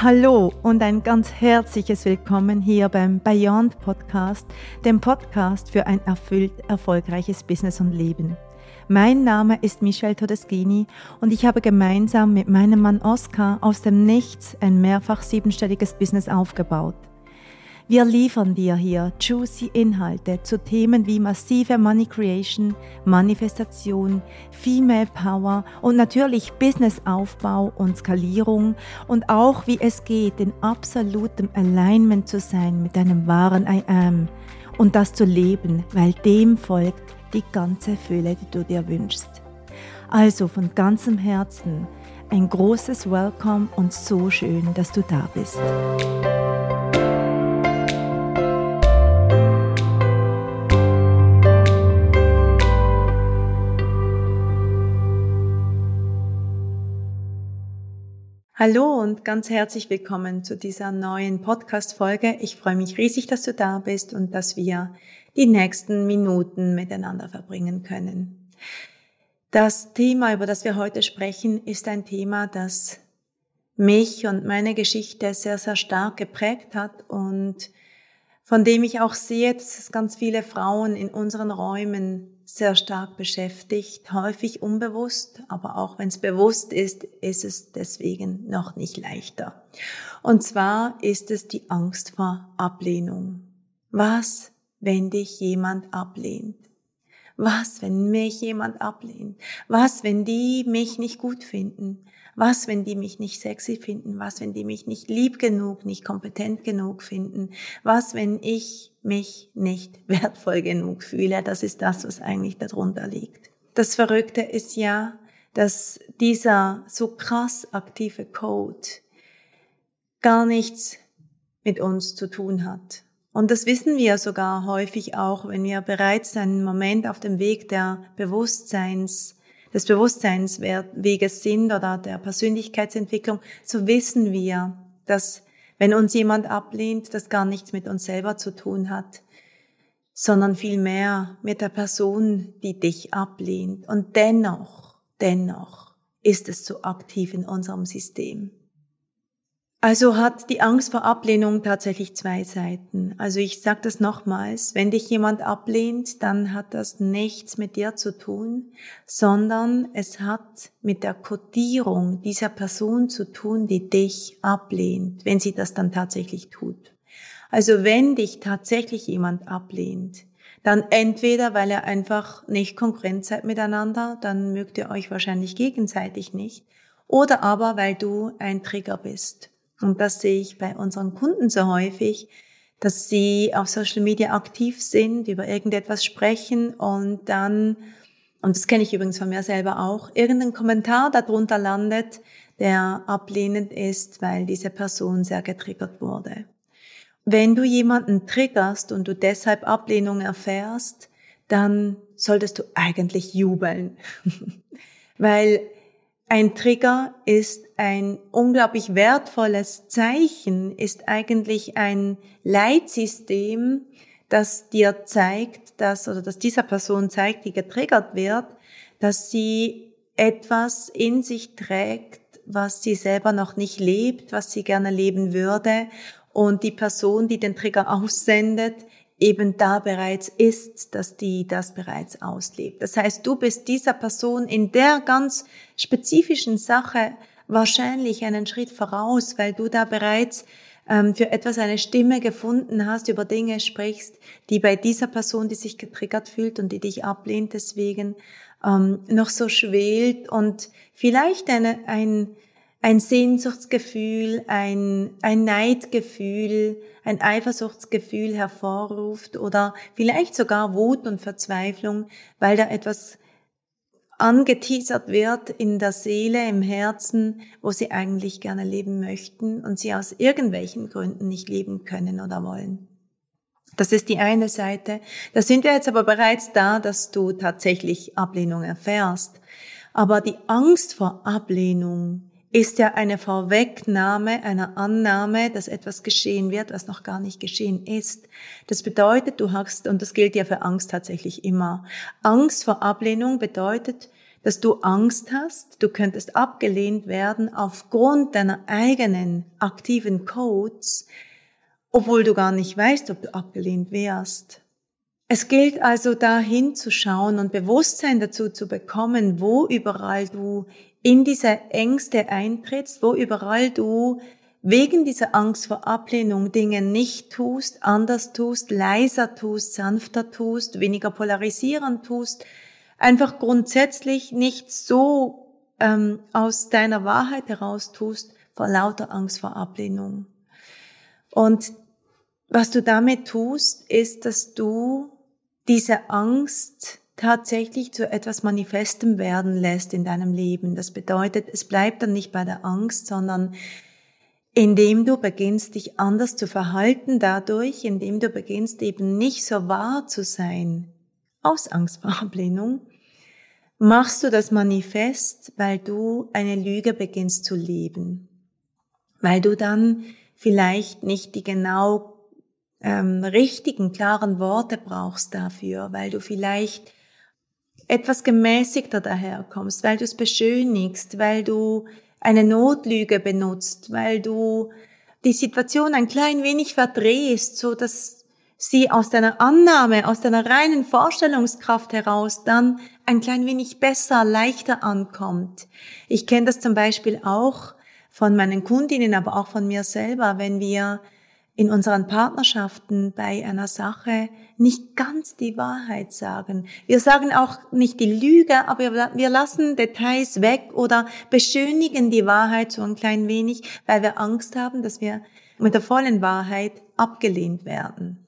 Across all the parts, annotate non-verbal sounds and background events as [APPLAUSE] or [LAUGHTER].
Hallo und ein ganz herzliches Willkommen hier beim Beyond Podcast, dem Podcast für ein erfüllt erfolgreiches Business und Leben. Mein Name ist Michelle Todeschini und ich habe gemeinsam mit meinem Mann Oscar aus dem Nichts ein mehrfach siebenstelliges Business aufgebaut. Wir liefern dir hier juicy Inhalte zu Themen wie massive Money Creation, Manifestation, Female Power und natürlich Businessaufbau und Skalierung und auch wie es geht, in absolutem Alignment zu sein mit deinem wahren I Am und das zu leben, weil dem folgt die ganze Fülle, die du dir wünschst. Also von ganzem Herzen ein großes Welcome und so schön, dass du da bist. Hallo und ganz herzlich willkommen zu dieser neuen Podcast-Folge. Ich freue mich riesig, dass du da bist und dass wir die nächsten Minuten miteinander verbringen können. Das Thema, über das wir heute sprechen, ist ein Thema, das mich und meine Geschichte sehr, sehr stark geprägt hat und von dem ich auch sehe, dass es ganz viele Frauen in unseren Räumen sehr stark beschäftigt, häufig unbewusst, aber auch wenn es bewusst ist, ist es deswegen noch nicht leichter. Und zwar ist es die Angst vor Ablehnung. Was, wenn dich jemand ablehnt? Was, wenn mich jemand ablehnt? Was, wenn die mich nicht gut finden? Was, wenn die mich nicht sexy finden? Was, wenn die mich nicht lieb genug, nicht kompetent genug finden? Was, wenn ich mich nicht [LAUGHS] wertvoll genug fühle? Das ist das, was eigentlich darunter liegt. Das Verrückte ist ja, dass dieser so krass aktive Code gar nichts mit uns zu tun hat. Und das wissen wir sogar häufig auch, wenn wir bereits einen Moment auf dem Weg der Bewusstseins des Bewusstseinsweges sind oder der Persönlichkeitsentwicklung, so wissen wir, dass wenn uns jemand ablehnt, das gar nichts mit uns selber zu tun hat, sondern vielmehr mit der Person, die dich ablehnt. Und dennoch, dennoch ist es so aktiv in unserem System. Also hat die Angst vor Ablehnung tatsächlich zwei Seiten. Also ich sage das nochmals, wenn dich jemand ablehnt, dann hat das nichts mit dir zu tun, sondern es hat mit der Kodierung dieser Person zu tun, die dich ablehnt, wenn sie das dann tatsächlich tut. Also wenn dich tatsächlich jemand ablehnt, dann entweder, weil er einfach nicht konkurrent seid miteinander, dann mögt ihr euch wahrscheinlich gegenseitig nicht, oder aber, weil du ein Trigger bist. Und das sehe ich bei unseren Kunden so häufig, dass sie auf Social Media aktiv sind, über irgendetwas sprechen und dann, und das kenne ich übrigens von mir selber auch, irgendein Kommentar darunter landet, der ablehnend ist, weil diese Person sehr getriggert wurde. Wenn du jemanden triggerst und du deshalb Ablehnung erfährst, dann solltest du eigentlich jubeln. [LAUGHS] weil ein Trigger ist ein unglaublich wertvolles Zeichen, ist eigentlich ein Leitsystem, das dir zeigt, dass, oder dass dieser Person zeigt, die getriggert wird, dass sie etwas in sich trägt, was sie selber noch nicht lebt, was sie gerne leben würde. Und die Person, die den Trigger aussendet, eben da bereits ist, dass die das bereits auslebt. Das heißt, du bist dieser Person in der ganz spezifischen Sache wahrscheinlich einen Schritt voraus, weil du da bereits ähm, für etwas eine Stimme gefunden hast, über Dinge sprichst, die bei dieser Person, die sich getriggert fühlt und die dich ablehnt, deswegen ähm, noch so schwelt und vielleicht eine, ein, ein Sehnsuchtsgefühl, ein, ein Neidgefühl, ein Eifersuchtsgefühl hervorruft oder vielleicht sogar Wut und Verzweiflung, weil da etwas angeteasert wird in der Seele, im Herzen, wo sie eigentlich gerne leben möchten und sie aus irgendwelchen Gründen nicht leben können oder wollen. Das ist die eine Seite. Da sind wir jetzt aber bereits da, dass du tatsächlich Ablehnung erfährst. Aber die Angst vor Ablehnung ist ja eine Vorwegnahme einer Annahme, dass etwas geschehen wird, was noch gar nicht geschehen ist. Das bedeutet, du hast, und das gilt ja für Angst tatsächlich immer, Angst vor Ablehnung bedeutet, dass du Angst hast, du könntest abgelehnt werden aufgrund deiner eigenen aktiven Codes, obwohl du gar nicht weißt, ob du abgelehnt wärst. Es gilt also da hinzuschauen und Bewusstsein dazu zu bekommen, wo überall du in diese Ängste eintrittst, wo überall du wegen dieser Angst vor Ablehnung Dinge nicht tust, anders tust, leiser tust, sanfter tust, weniger polarisierend tust, einfach grundsätzlich nicht so ähm, aus deiner Wahrheit heraus tust, vor lauter Angst vor Ablehnung. Und was du damit tust, ist, dass du diese Angst tatsächlich zu etwas Manifestem werden lässt in deinem Leben. Das bedeutet, es bleibt dann nicht bei der Angst, sondern indem du beginnst, dich anders zu verhalten dadurch, indem du beginnst, eben nicht so wahr zu sein, aus Angst vor Ablehnung, machst du das manifest, weil du eine Lüge beginnst zu leben, weil du dann vielleicht nicht die genau ähm, richtigen, klaren Worte brauchst dafür, weil du vielleicht etwas gemäßigter daherkommst, weil du es beschönigst, weil du eine Notlüge benutzt, weil du die Situation ein klein wenig verdrehst, so dass sie aus deiner Annahme, aus deiner reinen Vorstellungskraft heraus dann ein klein wenig besser, leichter ankommt. Ich kenne das zum Beispiel auch von meinen Kundinnen, aber auch von mir selber, wenn wir in unseren Partnerschaften bei einer Sache nicht ganz die Wahrheit sagen. Wir sagen auch nicht die Lüge, aber wir lassen Details weg oder beschönigen die Wahrheit so ein klein wenig, weil wir Angst haben, dass wir mit der vollen Wahrheit abgelehnt werden.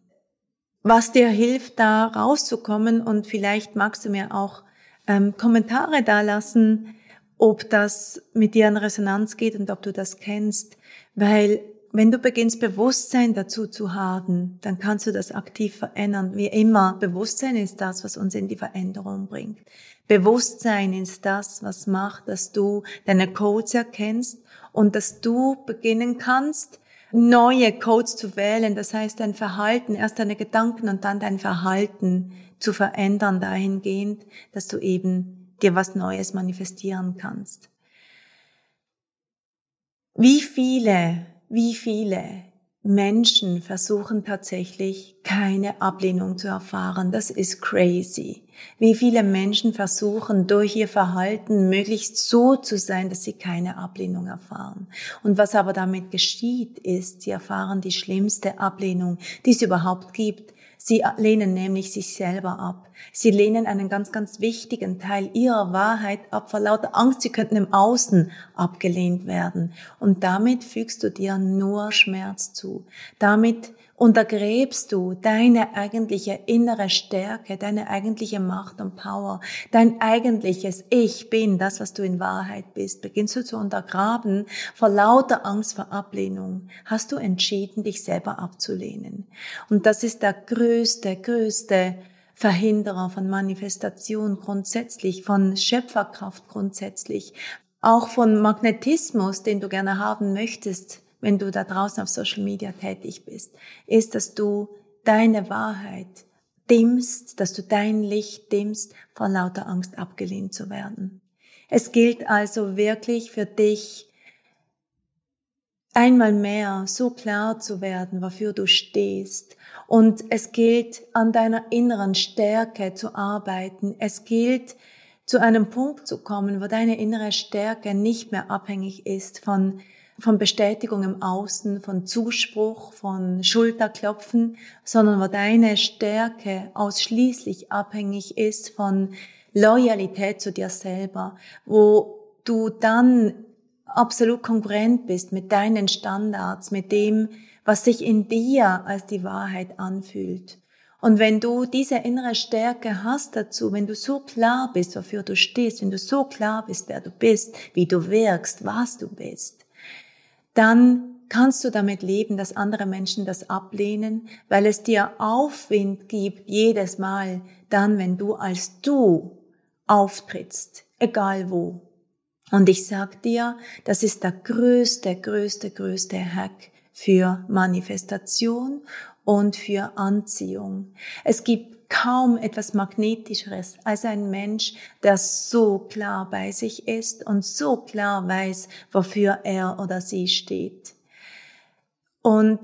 Was dir hilft, da rauszukommen und vielleicht magst du mir auch ähm, Kommentare da lassen, ob das mit dir in Resonanz geht und ob du das kennst, weil wenn du beginnst, Bewusstsein dazu zu haben, dann kannst du das aktiv verändern. Wie immer, Bewusstsein ist das, was uns in die Veränderung bringt. Bewusstsein ist das, was macht, dass du deine Codes erkennst und dass du beginnen kannst, neue Codes zu wählen. Das heißt, dein Verhalten, erst deine Gedanken und dann dein Verhalten zu verändern dahingehend, dass du eben dir was Neues manifestieren kannst. Wie viele wie viele Menschen versuchen tatsächlich keine Ablehnung zu erfahren. Das ist crazy. Wie viele Menschen versuchen durch ihr Verhalten möglichst so zu sein, dass sie keine Ablehnung erfahren. Und was aber damit geschieht, ist, sie erfahren die schlimmste Ablehnung, die es überhaupt gibt. Sie lehnen nämlich sich selber ab. Sie lehnen einen ganz, ganz wichtigen Teil ihrer Wahrheit ab vor lauter Angst, sie könnten im Außen abgelehnt werden. Und damit fügst du dir nur Schmerz zu. Damit untergräbst du deine eigentliche innere Stärke, deine eigentliche Macht und Power, dein eigentliches Ich bin, das, was du in Wahrheit bist, beginnst du zu untergraben vor lauter Angst vor Ablehnung, hast du entschieden, dich selber abzulehnen. Und das ist der größte, größte Verhinderer von Manifestation grundsätzlich, von Schöpferkraft grundsätzlich, auch von Magnetismus, den du gerne haben möchtest, wenn du da draußen auf Social Media tätig bist, ist, dass du deine Wahrheit dimmst, dass du dein Licht dimmst, vor lauter Angst abgelehnt zu werden. Es gilt also wirklich für dich, einmal mehr so klar zu werden, wofür du stehst. Und es gilt, an deiner inneren Stärke zu arbeiten. Es gilt, zu einem Punkt zu kommen, wo deine innere Stärke nicht mehr abhängig ist von von Bestätigung im Außen, von Zuspruch, von Schulterklopfen, sondern wo deine Stärke ausschließlich abhängig ist von Loyalität zu dir selber, wo du dann absolut konkurrent bist mit deinen Standards, mit dem, was sich in dir als die Wahrheit anfühlt. Und wenn du diese innere Stärke hast dazu, wenn du so klar bist, wofür du stehst, wenn du so klar bist, wer du bist, wie du wirkst, was du bist, dann kannst du damit leben, dass andere Menschen das ablehnen, weil es dir Aufwind gibt jedes Mal dann, wenn du als du auftrittst, egal wo. Und ich sag dir, das ist der größte, größte, größte Hack für Manifestation und für Anziehung. Es gibt kaum etwas Magnetischeres als ein Mensch, der so klar bei sich ist und so klar weiß, wofür er oder sie steht. Und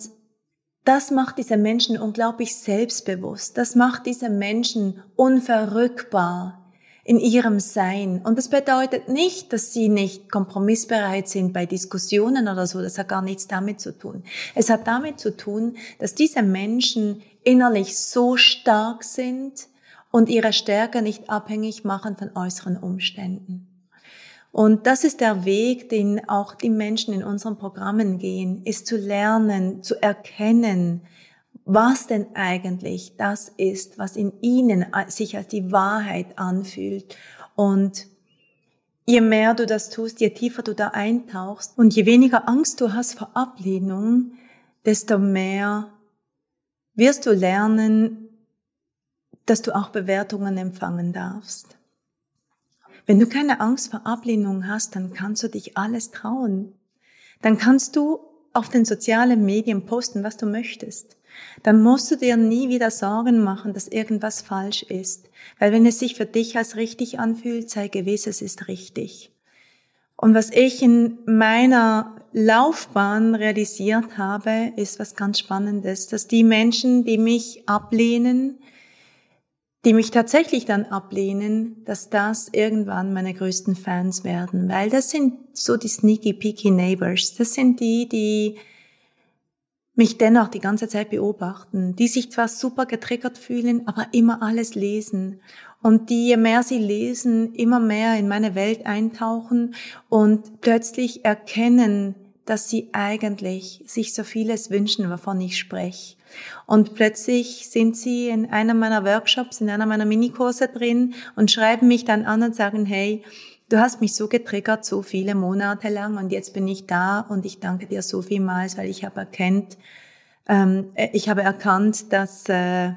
das macht diese Menschen unglaublich selbstbewusst. Das macht diese Menschen unverrückbar in ihrem Sein. Und das bedeutet nicht, dass sie nicht kompromissbereit sind bei Diskussionen oder so. Das hat gar nichts damit zu tun. Es hat damit zu tun, dass diese Menschen innerlich so stark sind und ihre Stärke nicht abhängig machen von äußeren Umständen. Und das ist der Weg, den auch die Menschen in unseren Programmen gehen, ist zu lernen, zu erkennen, was denn eigentlich das ist, was in ihnen sich als die Wahrheit anfühlt. Und je mehr du das tust, je tiefer du da eintauchst und je weniger Angst du hast vor Ablehnung, desto mehr wirst du lernen, dass du auch Bewertungen empfangen darfst. Wenn du keine Angst vor Ablehnung hast, dann kannst du dich alles trauen. Dann kannst du auf den sozialen Medien posten, was du möchtest dann musst du dir nie wieder Sorgen machen, dass irgendwas falsch ist. Weil wenn es sich für dich als richtig anfühlt, sei gewiss, es ist richtig. Und was ich in meiner Laufbahn realisiert habe, ist was ganz Spannendes, dass die Menschen, die mich ablehnen, die mich tatsächlich dann ablehnen, dass das irgendwann meine größten Fans werden, weil das sind so die sneaky peaky neighbors. Das sind die, die mich dennoch die ganze Zeit beobachten, die sich zwar super getriggert fühlen, aber immer alles lesen und die, je mehr sie lesen, immer mehr in meine Welt eintauchen und plötzlich erkennen, dass sie eigentlich sich so vieles wünschen, wovon ich spreche. Und plötzlich sind sie in einer meiner Workshops, in einer meiner Minikurse drin und schreiben mich dann an und sagen, hey, du hast mich so getriggert, so viele Monate lang und jetzt bin ich da und ich danke dir so vielmals, weil ich habe erkannt, ähm, äh, ich habe erkannt, dass, äh,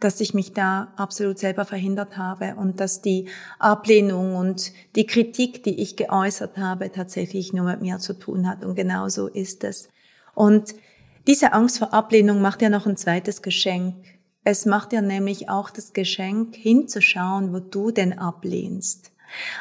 dass ich mich da absolut selber verhindert habe und dass die Ablehnung und die Kritik, die ich geäußert habe, tatsächlich nur mit mir zu tun hat und genau so ist es. Und diese Angst vor Ablehnung macht ja noch ein zweites Geschenk. Es macht ja nämlich auch das Geschenk, hinzuschauen, wo du denn ablehnst.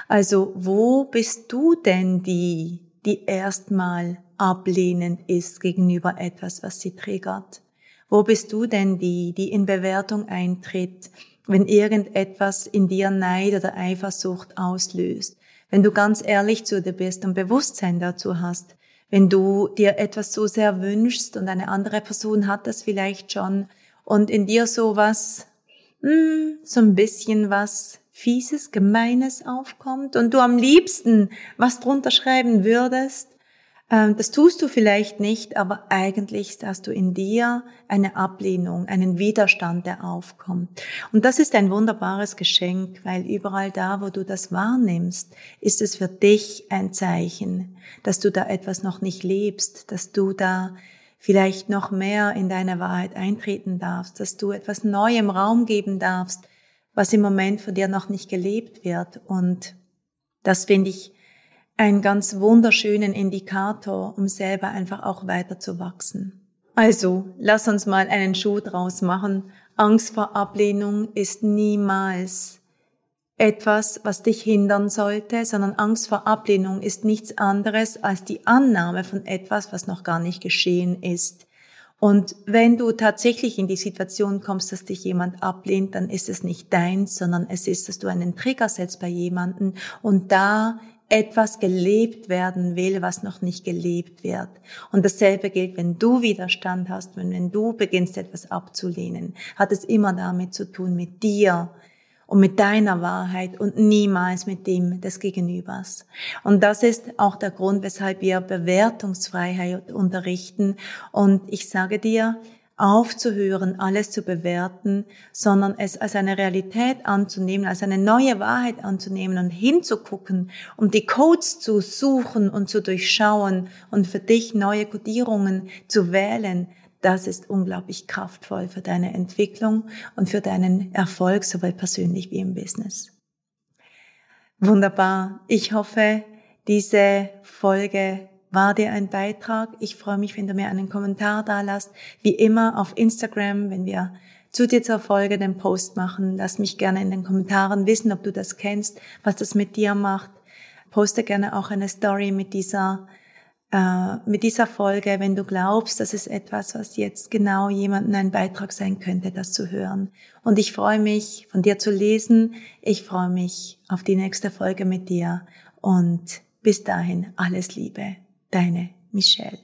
Also wo bist du denn die, die erstmal ablehnend ist gegenüber etwas, was sie triggert? Wo bist du denn die, die in Bewertung eintritt, wenn irgendetwas in dir Neid oder Eifersucht auslöst? Wenn du ganz ehrlich zu dir bist und Bewusstsein dazu hast, wenn du dir etwas so sehr wünschst und eine andere Person hat das vielleicht schon und in dir sowas, hm, so ein bisschen was Fieses, Gemeines aufkommt und du am liebsten was drunter schreiben würdest, das tust du vielleicht nicht, aber eigentlich hast du in dir eine Ablehnung, einen Widerstand, der aufkommt. Und das ist ein wunderbares Geschenk, weil überall da, wo du das wahrnimmst, ist es für dich ein Zeichen, dass du da etwas noch nicht lebst, dass du da vielleicht noch mehr in deine Wahrheit eintreten darfst, dass du etwas Neuem Raum geben darfst, was im Moment von dir noch nicht gelebt wird. Und das finde ich einen ganz wunderschönen Indikator, um selber einfach auch weiter zu wachsen. Also, lass uns mal einen Schuh draus machen. Angst vor Ablehnung ist niemals etwas, was dich hindern sollte, sondern Angst vor Ablehnung ist nichts anderes als die Annahme von etwas, was noch gar nicht geschehen ist. Und wenn du tatsächlich in die Situation kommst, dass dich jemand ablehnt, dann ist es nicht deins, sondern es ist, dass du einen Trigger setzt bei jemanden und da etwas gelebt werden will, was noch nicht gelebt wird. Und dasselbe gilt, wenn du Widerstand hast, wenn, wenn du beginnst etwas abzulehnen, hat es immer damit zu tun mit dir, und mit deiner Wahrheit und niemals mit dem des Gegenübers. Und das ist auch der Grund, weshalb wir Bewertungsfreiheit unterrichten. Und ich sage dir, aufzuhören, alles zu bewerten, sondern es als eine Realität anzunehmen, als eine neue Wahrheit anzunehmen und hinzugucken, um die Codes zu suchen und zu durchschauen und für dich neue Codierungen zu wählen, das ist unglaublich kraftvoll für deine Entwicklung und für deinen Erfolg, sowohl persönlich wie im Business. Wunderbar. Ich hoffe, diese Folge war dir ein Beitrag. Ich freue mich, wenn du mir einen Kommentar da lässt. Wie immer auf Instagram, wenn wir zu dieser Folge den Post machen. Lass mich gerne in den Kommentaren wissen, ob du das kennst, was das mit dir macht. Poste gerne auch eine Story mit dieser äh, mit dieser Folge, wenn du glaubst, das ist etwas, was jetzt genau jemandem ein Beitrag sein könnte, das zu hören. Und ich freue mich, von dir zu lesen. Ich freue mich auf die nächste Folge mit dir. Und bis dahin alles Liebe, deine Michelle.